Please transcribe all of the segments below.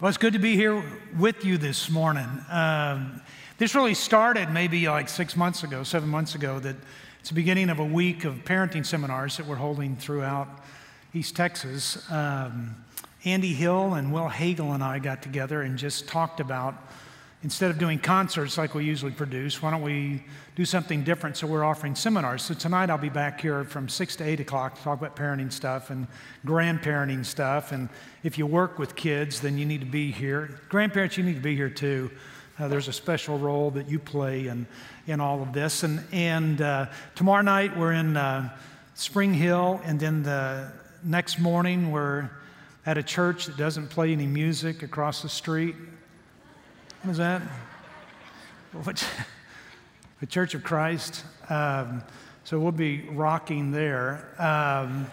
Well, it's good to be here with you this morning. Um, this really started maybe like six months ago, seven months ago, that it's the beginning of a week of parenting seminars that we're holding throughout East Texas. Um, Andy Hill and Will Hagel and I got together and just talked about instead of doing concerts like we usually produce, why don't we do something different? So we're offering seminars. So tonight I'll be back here from 6 to 8 o'clock to talk about parenting stuff and grandparenting stuff. And if you work with kids, then you need to be here. Grandparents, you need to be here too. Uh, there's a special role that you play in, in all of this. And, and uh, tomorrow night we're in uh, Spring Hill, and then the next morning we're at a church that doesn't play any music across the street. What is that? What, the Church of Christ. Um, so we'll be rocking there. Um,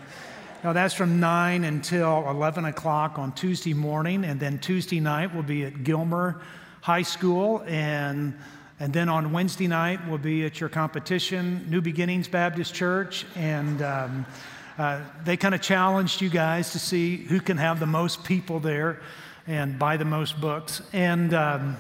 now that's from 9 until 11 o'clock on Tuesday morning, and then Tuesday night we'll be at Gilmer High School, and, and then on Wednesday night we'll be at your competition, New Beginnings Baptist Church, and um, uh, they kind of challenged you guys to see who can have the most people there and buy the most books. And, um,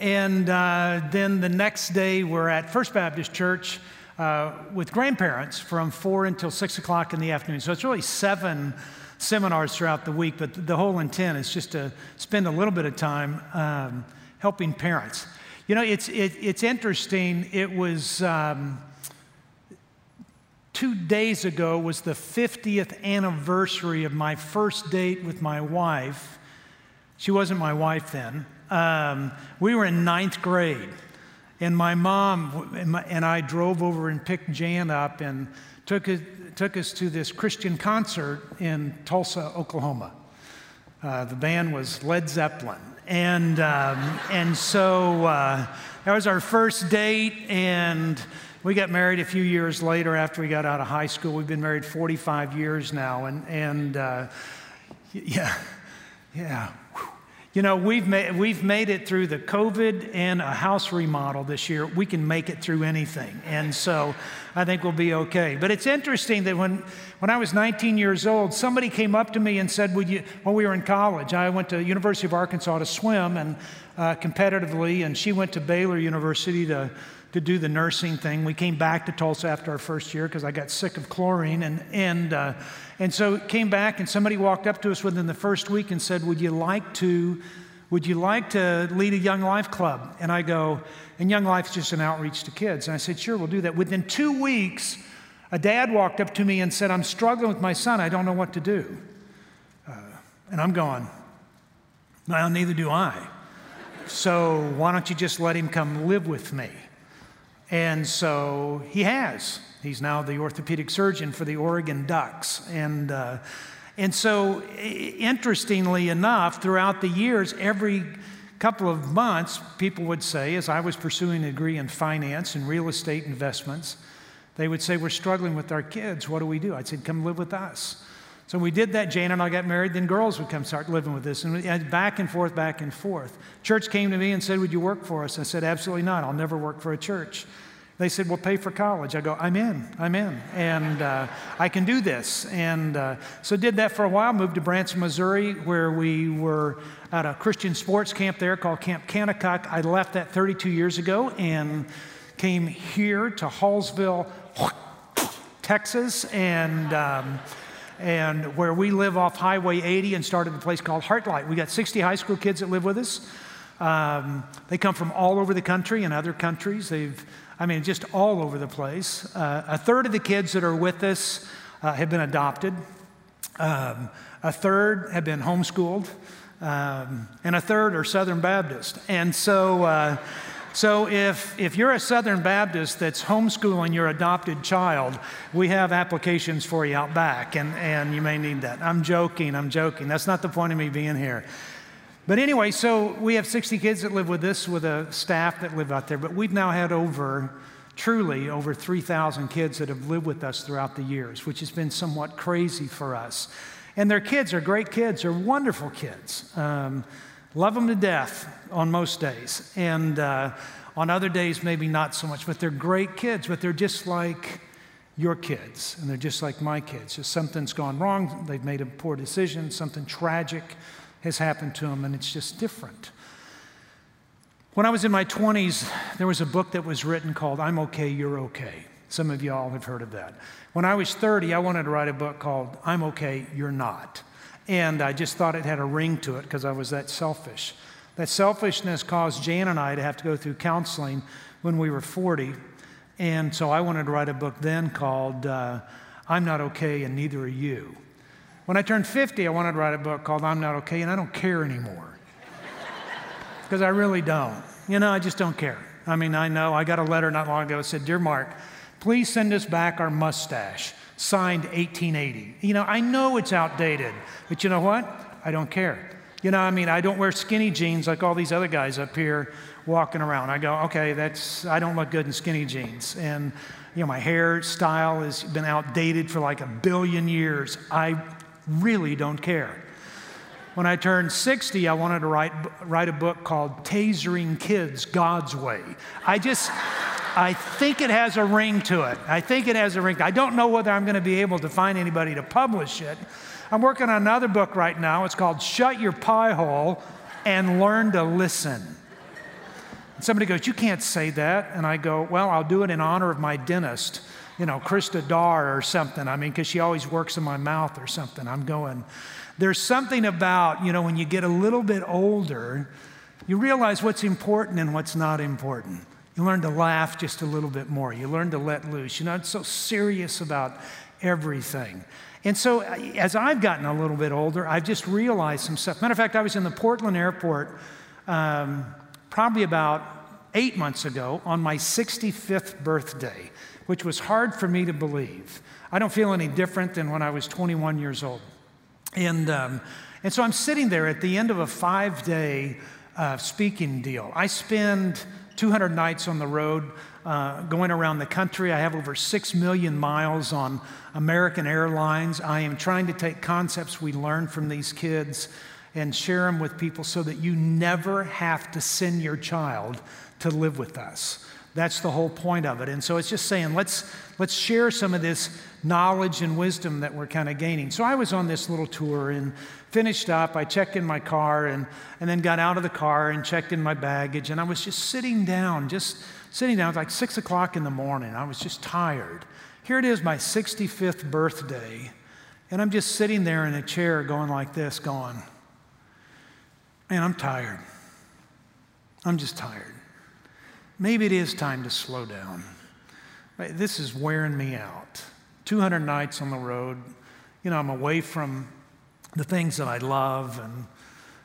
and uh, then the next day, we're at First Baptist Church uh, with grandparents from 4 until 6 o'clock in the afternoon. So it's really seven seminars throughout the week, but the whole intent is just to spend a little bit of time um, helping parents. You know, it's, it, it's interesting. It was. Um, two days ago was the 50th anniversary of my first date with my wife. She wasn't my wife then. Um, we were in ninth grade, and my mom and I drove over and picked Jan up and took, took us to this Christian concert in Tulsa, Oklahoma. Uh, the band was Led Zeppelin. And, um, and so uh, that was our first date, and we got married a few years later after we got out of high school. We've been married 45 years now, and, and uh, yeah, yeah. You know, we've made, we've made it through the COVID and a house remodel this year. We can make it through anything. And so I think we'll be okay. But it's interesting that when, when I was 19 years old, somebody came up to me and said, Would you, when we were in college, I went to University of Arkansas to swim and uh, competitively, and she went to Baylor University to, to do the nursing thing. We came back to Tulsa after our first year because I got sick of chlorine. And, and, uh, and so came back, and somebody walked up to us within the first week and said, Would you like to? Would you like to lead a Young Life Club? And I go, and Young Life is just an outreach to kids. And I said, Sure, we'll do that. Within two weeks, a dad walked up to me and said, I'm struggling with my son. I don't know what to do. Uh, and I'm going, Well, neither do I. So why don't you just let him come live with me? And so he has. He's now the orthopedic surgeon for the Oregon Ducks. And, uh, and so, interestingly enough, throughout the years, every couple of months, people would say, as I was pursuing a degree in finance and real estate investments, they would say, We're struggling with our kids. What do we do? I'd say, Come live with us. So we did that. Jane and I got married. Then girls would come start living with us. And back and forth, back and forth. Church came to me and said, Would you work for us? I said, Absolutely not. I'll never work for a church. They said, Well, pay for college. I go, I'm in, I'm in. And uh, I can do this. And uh, so did that for a while, moved to Branson, Missouri, where we were at a Christian sports camp there called Camp Kanakuk. I left that 32 years ago and came here to Hallsville, Texas, and. Um, and where we live off Highway 80 and started a place called Heartlight. We got 60 high school kids that live with us. Um, they come from all over the country and other countries. They've I mean, just all over the place. Uh, a third of the kids that are with us uh, have been adopted, um, a third have been homeschooled, um, and a third are Southern Baptist. And so, uh, so if, if you're a Southern Baptist that's homeschooling your adopted child, we have applications for you out back, and, and you may need that. I'm joking, I'm joking. That's not the point of me being here. But anyway, so we have 60 kids that live with us, with a staff that live out there, but we've now had over, truly, over 3,000 kids that have lived with us throughout the years, which has been somewhat crazy for us. And their kids are great kids, they're wonderful kids. Um, love them to death on most days. And uh, on other days, maybe not so much, but they're great kids, but they're just like your kids, and they're just like my kids. Just something's gone wrong, they've made a poor decision, something tragic has happened to them, and it's just different. When I was in my 20s, there was a book that was written called I'm Okay, You're Okay. Some of y'all have heard of that. When I was 30, I wanted to write a book called I'm Okay, You're Not. And I just thought it had a ring to it because I was that selfish. That selfishness caused Jan and I to have to go through counseling when we were 40. And so I wanted to write a book then called uh, I'm Not Okay and Neither Are You. When I turned 50, I wanted to write a book called I'm Not Okay and I Don't Care Anymore. Because I really don't. You know, I just don't care. I mean, I know I got a letter not long ago that said, Dear Mark, please send us back our mustache, signed 1880. You know, I know it's outdated, but you know what? I don't care. You know, I mean, I don't wear skinny jeans like all these other guys up here walking around. I go, okay, that's, I don't look good in skinny jeans. And, you know, my hairstyle has been outdated for like a billion years. I really don't care. When I turned 60, I wanted to write, write a book called Tasering Kids God's Way. I just, I think it has a ring to it. I think it has a ring. I don't know whether I'm going to be able to find anybody to publish it. I'm working on another book right now. It's called Shut Your Pie Hole and Learn to Listen. And somebody goes, You can't say that. And I go, Well, I'll do it in honor of my dentist, you know, Krista Dar or something. I mean, because she always works in my mouth or something. I'm going, there's something about, you know, when you get a little bit older, you realize what's important and what's not important. You learn to laugh just a little bit more. You learn to let loose. You're not so serious about everything. And so, as I've gotten a little bit older, I've just realized some stuff. Matter of fact, I was in the Portland airport um, probably about eight months ago on my 65th birthday, which was hard for me to believe. I don't feel any different than when I was 21 years old. And, um, and so I'm sitting there at the end of a five day uh, speaking deal. I spend 200 nights on the road uh, going around the country. I have over 6 million miles on American Airlines. I am trying to take concepts we learn from these kids and share them with people so that you never have to send your child to live with us. That's the whole point of it. And so it's just saying, let's, let's share some of this knowledge and wisdom that we're kind of gaining. So I was on this little tour and finished up. I checked in my car and, and then got out of the car and checked in my baggage. And I was just sitting down, just sitting down. It was like six o'clock in the morning. I was just tired. Here it is, my 65th birthday. And I'm just sitting there in a chair going like this, going, man, I'm tired. I'm just tired. Maybe it is time to slow down. This is wearing me out. 200 nights on the road. You know, I'm away from the things that I love and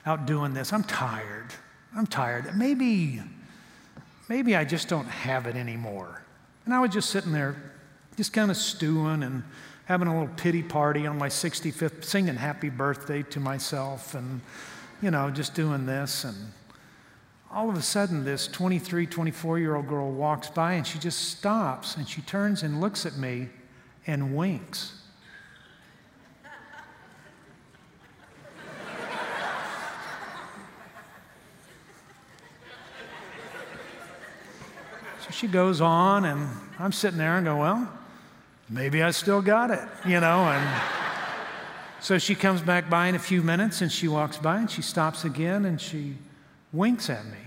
out doing this. I'm tired. I'm tired. Maybe, maybe I just don't have it anymore. And I was just sitting there, just kind of stewing and having a little pity party on my 65th, singing happy birthday to myself and, you know, just doing this. And all of a sudden, this 23, 24 year old girl walks by and she just stops and she turns and looks at me and winks. so she goes on, and I'm sitting there and go, Well, maybe I still got it, you know, and. So she comes back by in a few minutes and she walks by and she stops again and she winks at me.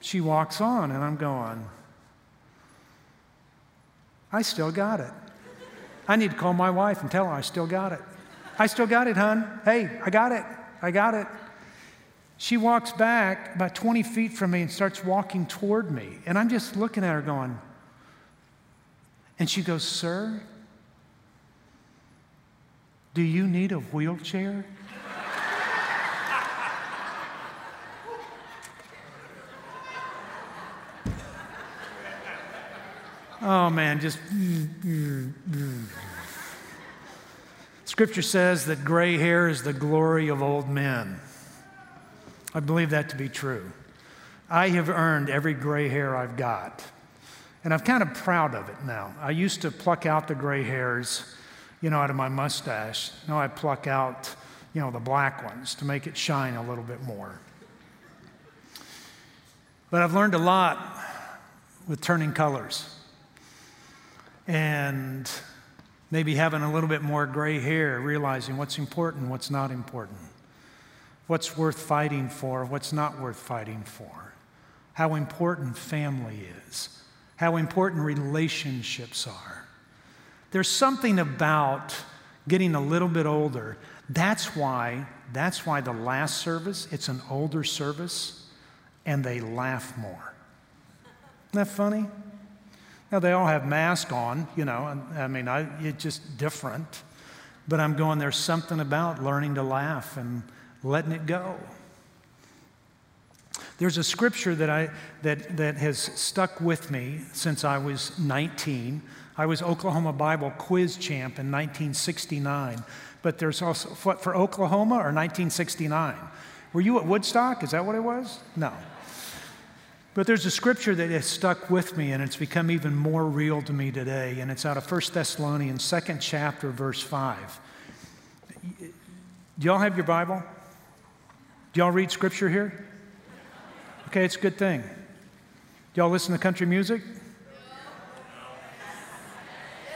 She walks on and I'm going, I still got it. I need to call my wife and tell her I still got it. I still got it, hon. Hey, I got it. I got it. She walks back about 20 feet from me and starts walking toward me. And I'm just looking at her going, and she goes, Sir, do you need a wheelchair? Oh man, just. Scripture says that gray hair is the glory of old men. I believe that to be true. I have earned every gray hair I've got. And I'm kind of proud of it now. I used to pluck out the gray hairs, you know, out of my mustache. Now I pluck out, you know, the black ones to make it shine a little bit more. But I've learned a lot with turning colors. And Maybe having a little bit more gray hair, realizing what's important, what's not important, what's worth fighting for, what's not worth fighting for, how important family is, how important relationships are. There's something about getting a little bit older. That's why, that's why the last service, it's an older service, and they laugh more. Isn't that funny? Now, they all have masks on, you know, I mean, I, it's just different. But I'm going, there's something about learning to laugh and letting it go. There's a scripture that, I, that, that has stuck with me since I was 19. I was Oklahoma Bible quiz champ in 1969. But there's also, what, for Oklahoma or 1969? Were you at Woodstock? Is that what it was? No. But there's a scripture that has stuck with me and it's become even more real to me today, and it's out of 1 Thessalonians, second chapter, verse 5. Do y'all have your Bible? Do y'all read scripture here? Okay, it's a good thing. Do y'all listen to country music?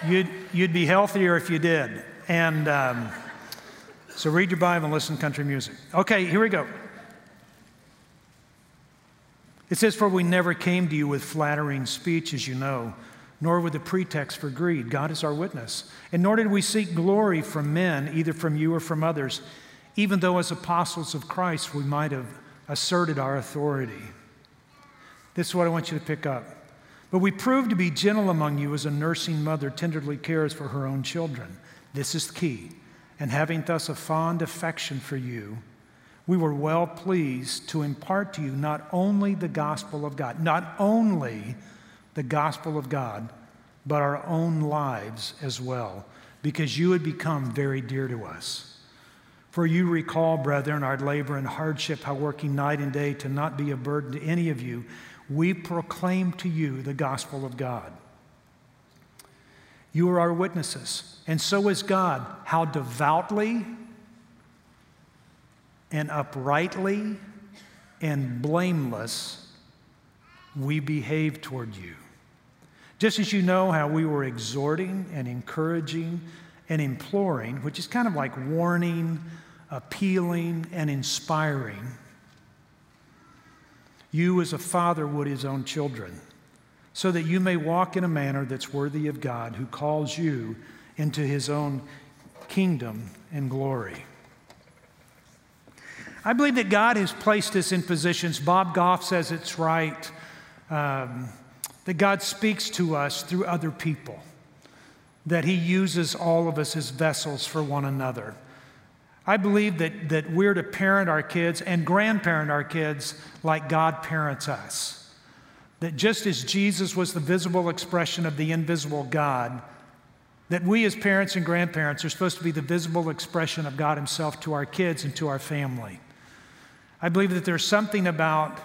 You'd, you'd be healthier if you did. And um, so read your Bible and listen to country music. Okay, here we go. It says, For we never came to you with flattering speech, as you know, nor with a pretext for greed. God is our witness. And nor did we seek glory from men, either from you or from others, even though as apostles of Christ we might have asserted our authority. This is what I want you to pick up. But we proved to be gentle among you as a nursing mother tenderly cares for her own children. This is key. And having thus a fond affection for you, we were well pleased to impart to you not only the gospel of God, not only the gospel of God, but our own lives as well, because you had become very dear to us. For you recall, brethren, our labor and hardship, how working night and day to not be a burden to any of you, we proclaim to you the gospel of God. You are our witnesses, and so is God, how devoutly and uprightly and blameless we behave toward you. Just as you know how we were exhorting and encouraging and imploring, which is kind of like warning, appealing, and inspiring, you as a father would his own children, so that you may walk in a manner that's worthy of God who calls you into his own kingdom and glory. I believe that God has placed us in positions. Bob Goff says it's right um, that God speaks to us through other people, that He uses all of us as vessels for one another. I believe that, that we're to parent our kids and grandparent our kids like God parents us. That just as Jesus was the visible expression of the invisible God, that we as parents and grandparents are supposed to be the visible expression of God Himself to our kids and to our family. I believe that there's something about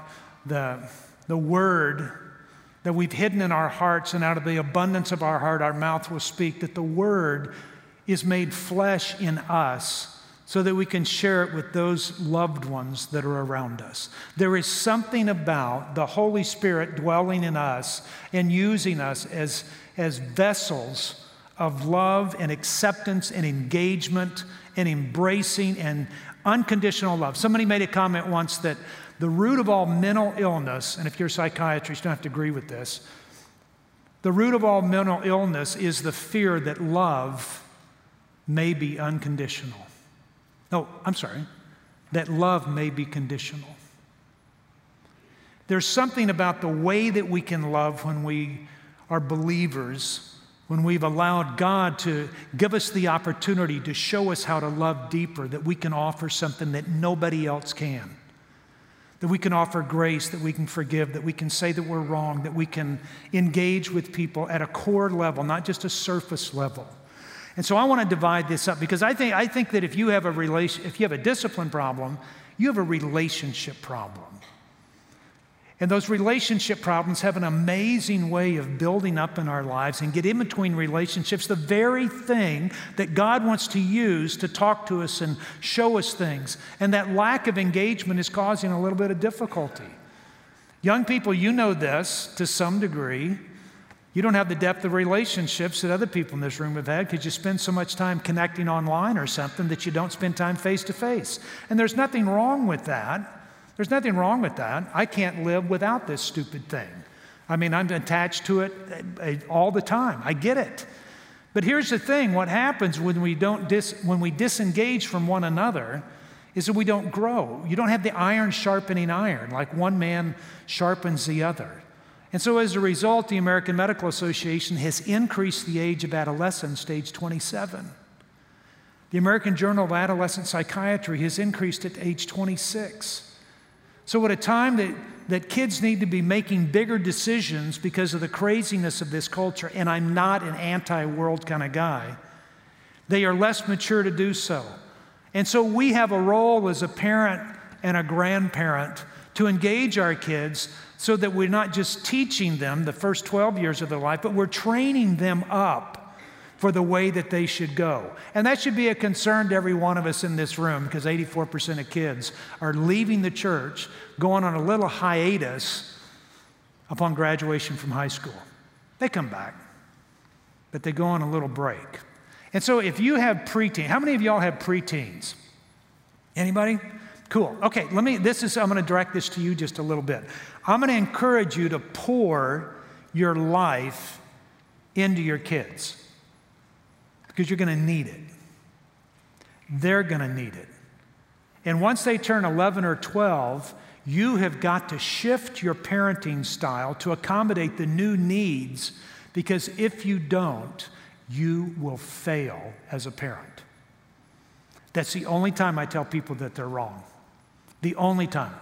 the, the word that we've hidden in our hearts, and out of the abundance of our heart, our mouth will speak, that the word is made flesh in us so that we can share it with those loved ones that are around us. There is something about the Holy Spirit dwelling in us and using us as, as vessels of love and acceptance and engagement and embracing and Unconditional love. Somebody made a comment once that the root of all mental illness, and if you're a psychiatrist, you don't have to agree with this, the root of all mental illness is the fear that love may be unconditional. No, I'm sorry, that love may be conditional. There's something about the way that we can love when we are believers when we've allowed God to give us the opportunity to show us how to love deeper, that we can offer something that nobody else can. That we can offer grace, that we can forgive, that we can say that we're wrong, that we can engage with people at a core level, not just a surface level. And so I want to divide this up because I think, I think that if you have a relation, if you have a discipline problem, you have a relationship problem. And those relationship problems have an amazing way of building up in our lives and get in between relationships, the very thing that God wants to use to talk to us and show us things. And that lack of engagement is causing a little bit of difficulty. Young people, you know this to some degree. You don't have the depth of relationships that other people in this room have had because you spend so much time connecting online or something that you don't spend time face to face. And there's nothing wrong with that. There's nothing wrong with that. I can't live without this stupid thing. I mean, I'm attached to it uh, all the time. I get it. But here's the thing what happens when we, don't dis, when we disengage from one another is that we don't grow. You don't have the iron sharpening iron, like one man sharpens the other. And so, as a result, the American Medical Association has increased the age of adolescence to age 27. The American Journal of Adolescent Psychiatry has increased it to age 26. So, at a time that, that kids need to be making bigger decisions because of the craziness of this culture, and I'm not an anti world kind of guy, they are less mature to do so. And so, we have a role as a parent and a grandparent to engage our kids so that we're not just teaching them the first 12 years of their life, but we're training them up for the way that they should go. And that should be a concern to every one of us in this room because 84% of kids are leaving the church, going on a little hiatus upon graduation from high school. They come back, but they go on a little break. And so if you have preteen, how many of y'all have preteens? Anybody? Cool. Okay, let me, this is, I'm going to direct this to you just a little bit. I'm going to encourage you to pour your life into your kids because you're going to need it. They're going to need it. And once they turn 11 or 12, you have got to shift your parenting style to accommodate the new needs because if you don't, you will fail as a parent. That's the only time I tell people that they're wrong. The only time.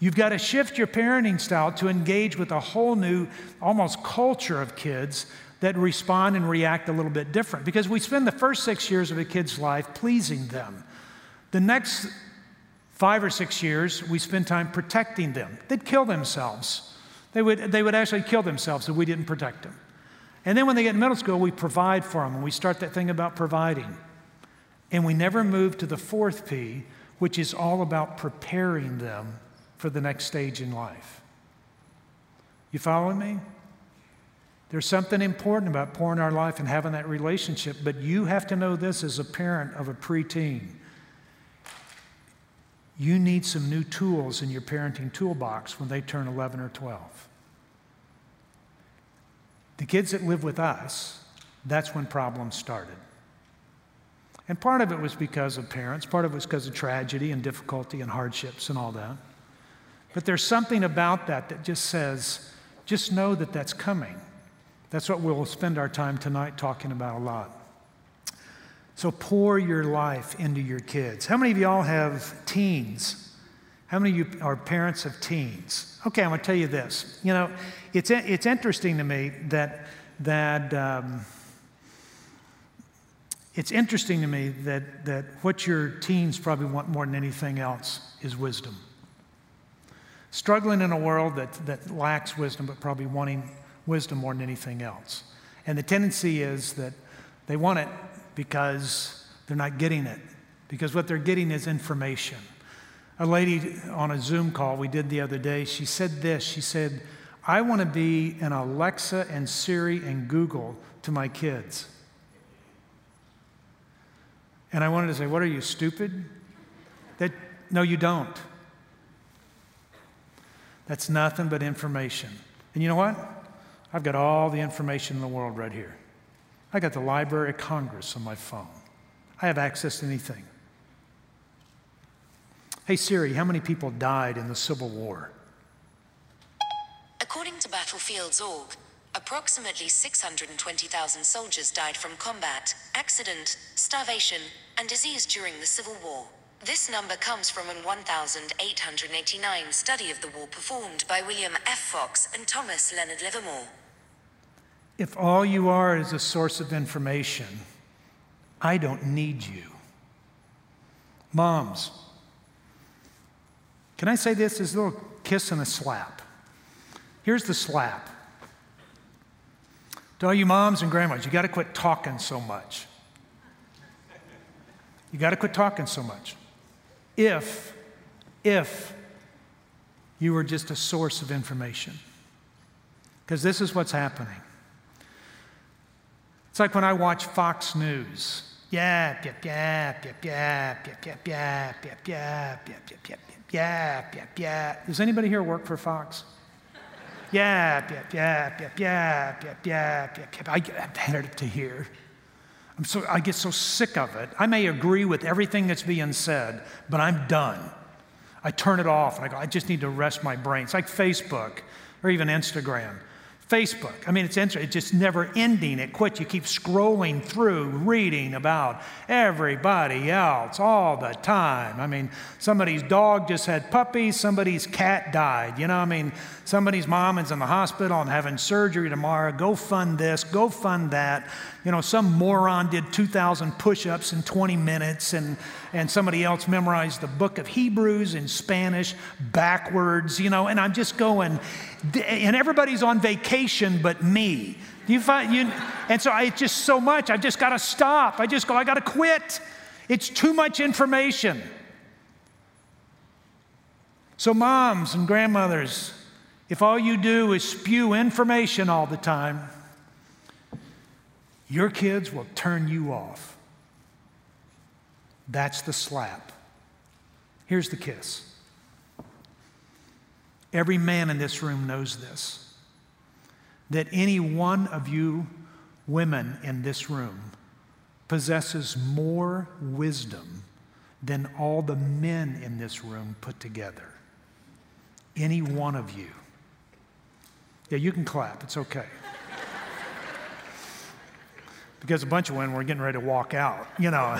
You've got to shift your parenting style to engage with a whole new, almost culture of kids that respond and react a little bit different because we spend the first six years of a kid's life pleasing them. The next five or six years, we spend time protecting them. They'd kill themselves. They would, they would actually kill themselves if we didn't protect them. And then when they get in middle school, we provide for them and we start that thing about providing. And we never move to the fourth P, which is all about preparing them for the next stage in life. You following me? There's something important about pouring our life and having that relationship, but you have to know this as a parent of a preteen. You need some new tools in your parenting toolbox when they turn 11 or 12. The kids that live with us, that's when problems started. And part of it was because of parents, part of it was because of tragedy and difficulty and hardships and all that. But there's something about that that just says, just know that that's coming. That's what we'll spend our time tonight talking about a lot. So pour your life into your kids. How many of y'all have teens? How many of you are parents of teens? Okay, I'm going to tell you this. You know, it's, it's interesting to me that, that um, it's interesting to me that, that what your teens probably want more than anything else is wisdom struggling in a world that, that lacks wisdom, but probably wanting wisdom more than anything else. And the tendency is that they want it because they're not getting it, because what they're getting is information. A lady on a Zoom call we did the other day, she said this She said, I want to be an Alexa and Siri and Google to my kids. And I wanted to say, What are you, stupid? That, no, you don't. That's nothing but information. And you know what? I've got all the information in the world right here. I got the Library of Congress on my phone. I have access to anything. Hey Siri, how many people died in the Civil War? According to Battlefields.org, approximately 620,000 soldiers died from combat, accident, starvation, and disease during the Civil War. This number comes from an 1889 study of the war performed by William F. Fox and Thomas Leonard Livermore. If all you are is a source of information, I don't need you. Moms, can I say this as a little kiss and a slap? Here's the slap. To all you moms and grandmas, you got to quit talking so much. You got to quit talking so much if, if you were just a source of information. Because this is what's happening. It's like when I watch Fox News. Yap, yap, yap, yap, yap, yap, yap, yap, yap, yap, yap, yap, yap, yap, yap, yap. Does anybody here work for Fox? Yap, yap, yap, yap, yap, yap, yap, yap, yap. I get better to hear. I'm so, I get so sick of it. I may agree with everything that's being said, but I'm done. I turn it off and I go, I just need to rest my brain. It's like Facebook or even Instagram. Facebook. I mean, it's. It's just never ending. It quits. You keep scrolling through, reading about everybody else all the time. I mean, somebody's dog just had puppies, somebody's cat died. You know, I mean, somebody's mom is in the hospital and having surgery tomorrow. Go fund this, go fund that. You know, some moron did 2,000 push ups in 20 minutes, and, and somebody else memorized the book of Hebrews in Spanish backwards, you know, and I'm just going, and everybody's on vacation but me. You find you, and so I, it's just so much. I've just got to stop. I just go. I got to quit. It's too much information. So, moms and grandmothers, if all you do is spew information all the time, your kids will turn you off. That's the slap. Here's the kiss. Every man in this room knows this that any one of you women in this room possesses more wisdom than all the men in this room put together. Any one of you. Yeah, you can clap, it's okay. because a bunch of women were getting ready to walk out, you know.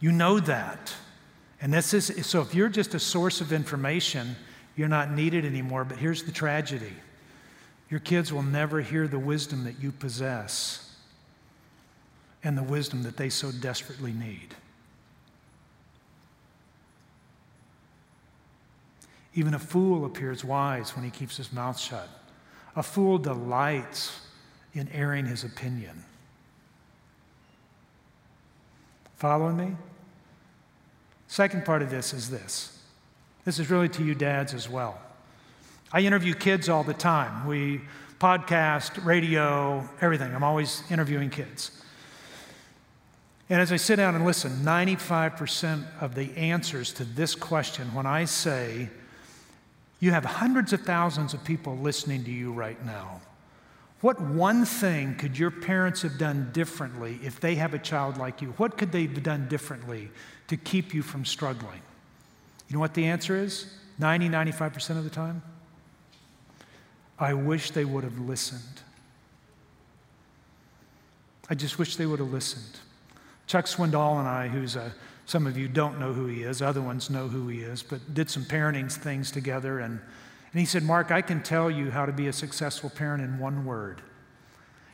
You know that. And this is so if you're just a source of information, you're not needed anymore. But here's the tragedy your kids will never hear the wisdom that you possess and the wisdom that they so desperately need. Even a fool appears wise when he keeps his mouth shut. A fool delights in airing his opinion. Following me? Second part of this is this this is really to you dads as well. I interview kids all the time. We podcast, radio, everything. I'm always interviewing kids. And as I sit down and listen, 95% of the answers to this question, when I say, you have hundreds of thousands of people listening to you right now, what one thing could your parents have done differently if they have a child like you? What could they have done differently to keep you from struggling? You know what the answer is? 90, 95% of the time? I wish they would have listened. I just wish they would have listened. Chuck Swindoll and I, who's a, some of you don't know who he is, other ones know who he is, but did some parenting things together. And, and he said, Mark, I can tell you how to be a successful parent in one word.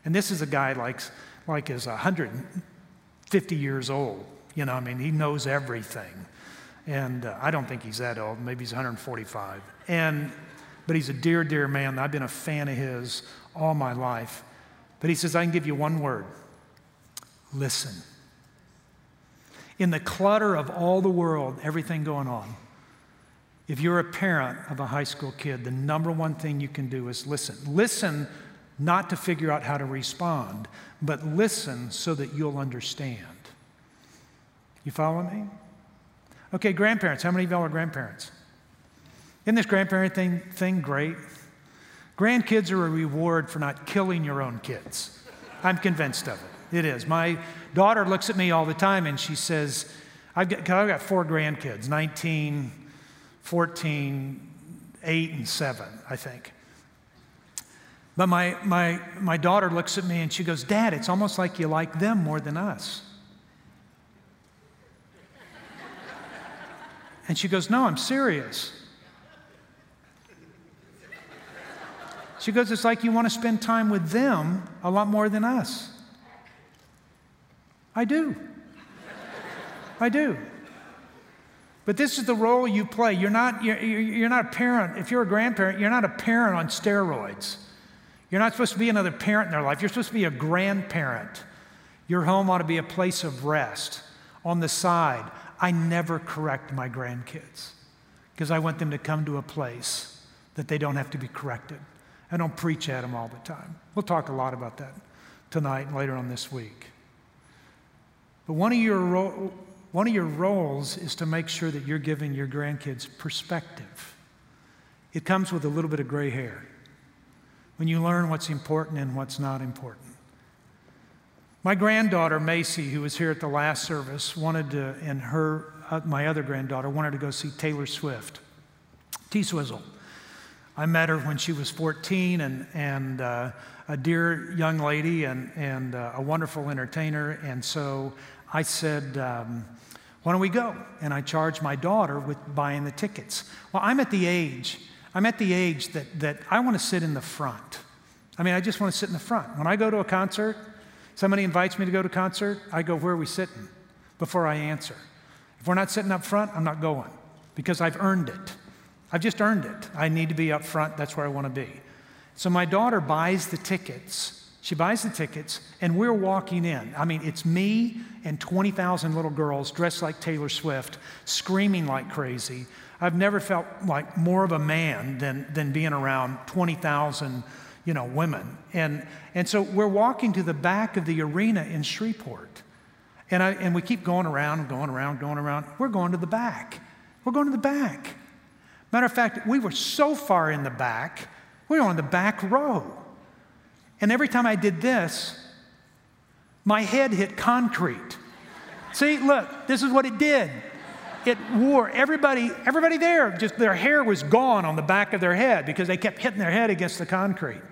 And this is a guy like, like is 150 years old. You know, I mean, he knows everything. And uh, I don't think he's that old. Maybe he's 145. And, but he's a dear, dear man. I've been a fan of his all my life. But he says, I can give you one word listen. In the clutter of all the world, everything going on, if you're a parent of a high school kid, the number one thing you can do is listen. Listen not to figure out how to respond, but listen so that you'll understand. You follow me? Okay, grandparents. How many of y'all are grandparents? Isn't this grandparent thing, thing great? Grandkids are a reward for not killing your own kids. I'm convinced of it. It is. My daughter looks at me all the time and she says, I've got, I've got four grandkids 19, 14, 8, and 7, I think. But my, my, my daughter looks at me and she goes, Dad, it's almost like you like them more than us. And she goes, No, I'm serious. She goes, It's like you want to spend time with them a lot more than us. I do. I do. But this is the role you play. You're not, you're, you're not a parent. If you're a grandparent, you're not a parent on steroids. You're not supposed to be another parent in their life. You're supposed to be a grandparent. Your home ought to be a place of rest on the side. I never correct my grandkids because I want them to come to a place that they don't have to be corrected. I don't preach at them all the time. We'll talk a lot about that. tonight and later on this week. But one of your, ro- one of your roles is to make sure that you're giving your grandkids perspective. It comes with a little bit of gray hair when you learn what's important and what's not important. My granddaughter, Macy, who was here at the last service, wanted to, and her, uh, my other granddaughter, wanted to go see Taylor Swift. T Swizzle. I met her when she was 14 and, and uh, a dear young lady and, and uh, a wonderful entertainer. And so I said, um, Why don't we go? And I charged my daughter with buying the tickets. Well, I'm at the age, I'm at the age that, that I want to sit in the front. I mean, I just want to sit in the front. When I go to a concert, somebody invites me to go to a concert, I go, Where are we sitting? before I answer. If we're not sitting up front, I'm not going because I've earned it. I've just earned it. I need to be up front. That's where I want to be. So my daughter buys the tickets. She buys the tickets, and we're walking in. I mean, it's me and 20,000 little girls dressed like Taylor Swift, screaming like crazy. I've never felt like more of a man than, than being around 20,000, you know, women. And, and so we're walking to the back of the arena in Shreveport. And, I, and we keep going around and going around, going around. We're going to the back. We're going to the back. Matter of fact, we were so far in the back, we were on the back row. And every time I did this, my head hit concrete. See, look, this is what it did. It wore everybody, everybody there, just their hair was gone on the back of their head because they kept hitting their head against the concrete.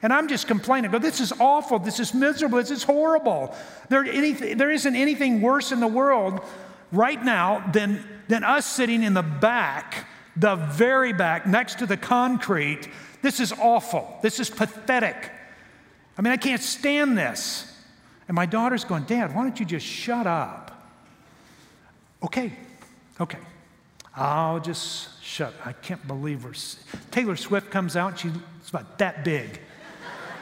And I'm just complaining, go, this is awful, this is miserable, this is horrible. There, anything, there isn't anything worse in the world right now than, than us sitting in the back the very back, next to the concrete. This is awful. This is pathetic. I mean, I can't stand this. And my daughter's going, Dad, why don't you just shut up? Okay, okay. I'll just shut. I can't believe her. Taylor Swift comes out, she's about that big.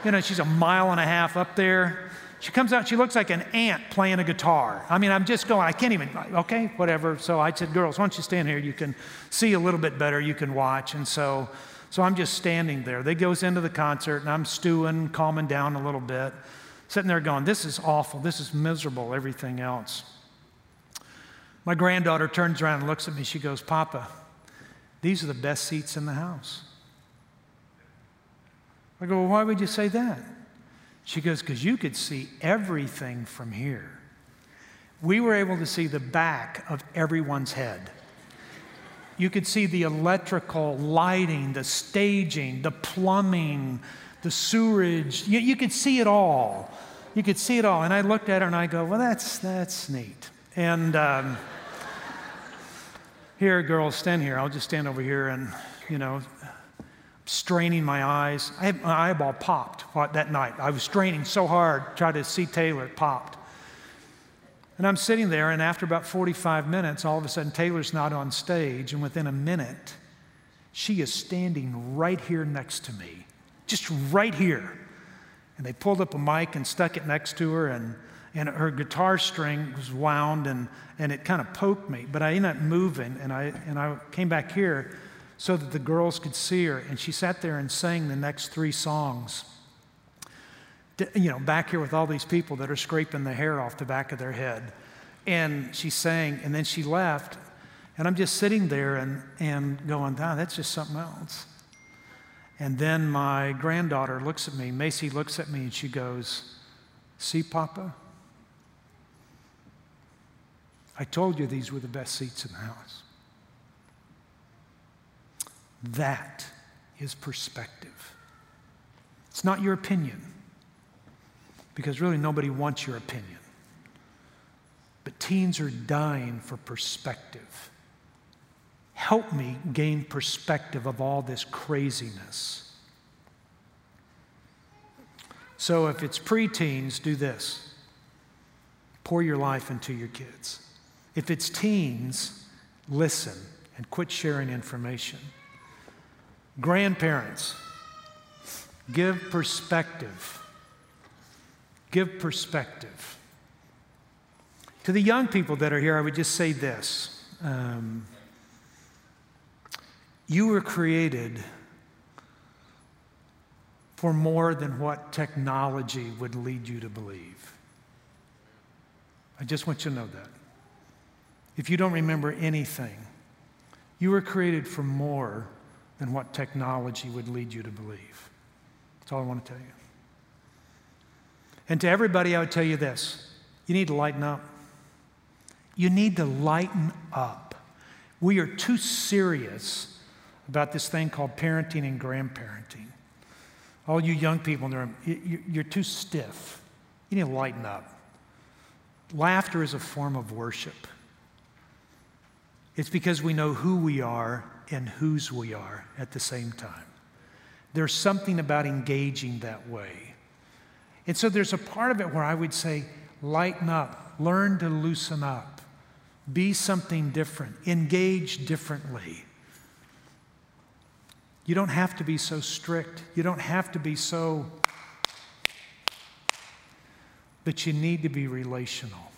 You know, she's a mile and a half up there. She comes out, she looks like an ant playing a guitar. I mean, I'm just going, I can't even, okay, whatever. So I said, girls, why don't you stand here? You can see a little bit better, you can watch. And so, so I'm just standing there. They goes into the concert and I'm stewing, calming down a little bit, sitting there going, this is awful, this is miserable, everything else. My granddaughter turns around and looks at me. She goes, Papa, these are the best seats in the house. I go, well, why would you say that? She goes, Because you could see everything from here. We were able to see the back of everyone's head. You could see the electrical lighting, the staging, the plumbing, the sewerage. You, you could see it all. You could see it all. And I looked at her and I go, Well, that's, that's neat. And um, here, girls, stand here. I'll just stand over here and, you know, straining my eyes. I my eyeball popped that night. I was straining so hard, trying to see Taylor, it popped. And I'm sitting there, and after about 45 minutes, all of a sudden, Taylor's not on stage, and within a minute, she is standing right here next to me, just right here. And they pulled up a mic and stuck it next to her, and, and her guitar string was wound, and, and it kind of poked me. But I ended up moving, and I, and I came back here so that the girls could see her. And she sat there and sang the next three songs. You know, back here with all these people that are scraping the hair off the back of their head. And she sang, and then she left. And I'm just sitting there and, and going, ah, that's just something else. And then my granddaughter looks at me, Macy looks at me, and she goes, See, Papa? I told you these were the best seats in the house. That is perspective. It's not your opinion, because really nobody wants your opinion. But teens are dying for perspective. Help me gain perspective of all this craziness. So if it's preteens, do this pour your life into your kids. If it's teens, listen and quit sharing information. Grandparents, give perspective. Give perspective. To the young people that are here, I would just say this um, You were created for more than what technology would lead you to believe. I just want you to know that. If you don't remember anything, you were created for more than what technology would lead you to believe. That's all I want to tell you. And to everybody, I would tell you this you need to lighten up. You need to lighten up. We are too serious about this thing called parenting and grandparenting. All you young people, in the room, you're too stiff. You need to lighten up. Laughter is a form of worship. It's because we know who we are and whose we are at the same time. There's something about engaging that way. And so there's a part of it where I would say, lighten up, learn to loosen up, be something different, engage differently. You don't have to be so strict. You don't have to be so, but you need to be relational.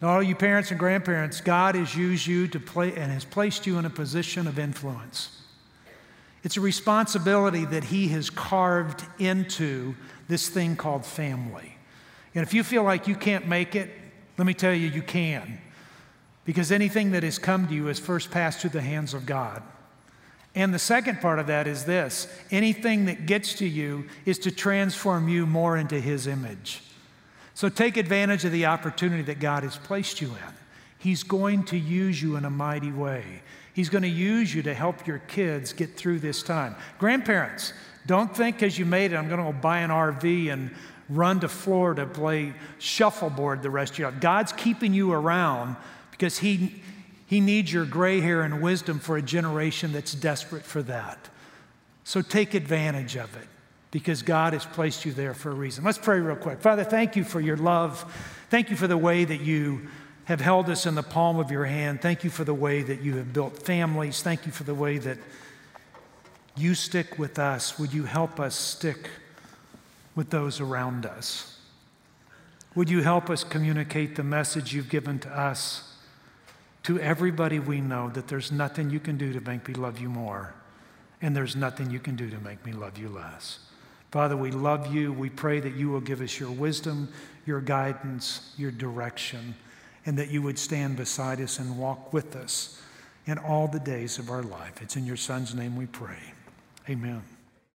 Now, all you parents and grandparents, God has used you to play and has placed you in a position of influence. It's a responsibility that He has carved into this thing called family. And if you feel like you can't make it, let me tell you, you can. Because anything that has come to you is first passed through the hands of God. And the second part of that is this anything that gets to you is to transform you more into His image. So take advantage of the opportunity that God has placed you in. He's going to use you in a mighty way. He's going to use you to help your kids get through this time. Grandparents, don't think because you made it, I'm going to go buy an RV and run to Florida to play shuffleboard the rest of your life. God's keeping you around because He, he needs your gray hair and wisdom for a generation that's desperate for that. So take advantage of it because God has placed you there for a reason. Let's pray real quick. Father, thank you for your love. Thank you for the way that you have held us in the palm of your hand. Thank you for the way that you have built families. Thank you for the way that you stick with us. Would you help us stick with those around us? Would you help us communicate the message you've given to us to everybody we know that there's nothing you can do to make me love you more, and there's nothing you can do to make me love you less? Father, we love you. We pray that you will give us your wisdom, your guidance, your direction, and that you would stand beside us and walk with us in all the days of our life. It's in your Son's name we pray. Amen.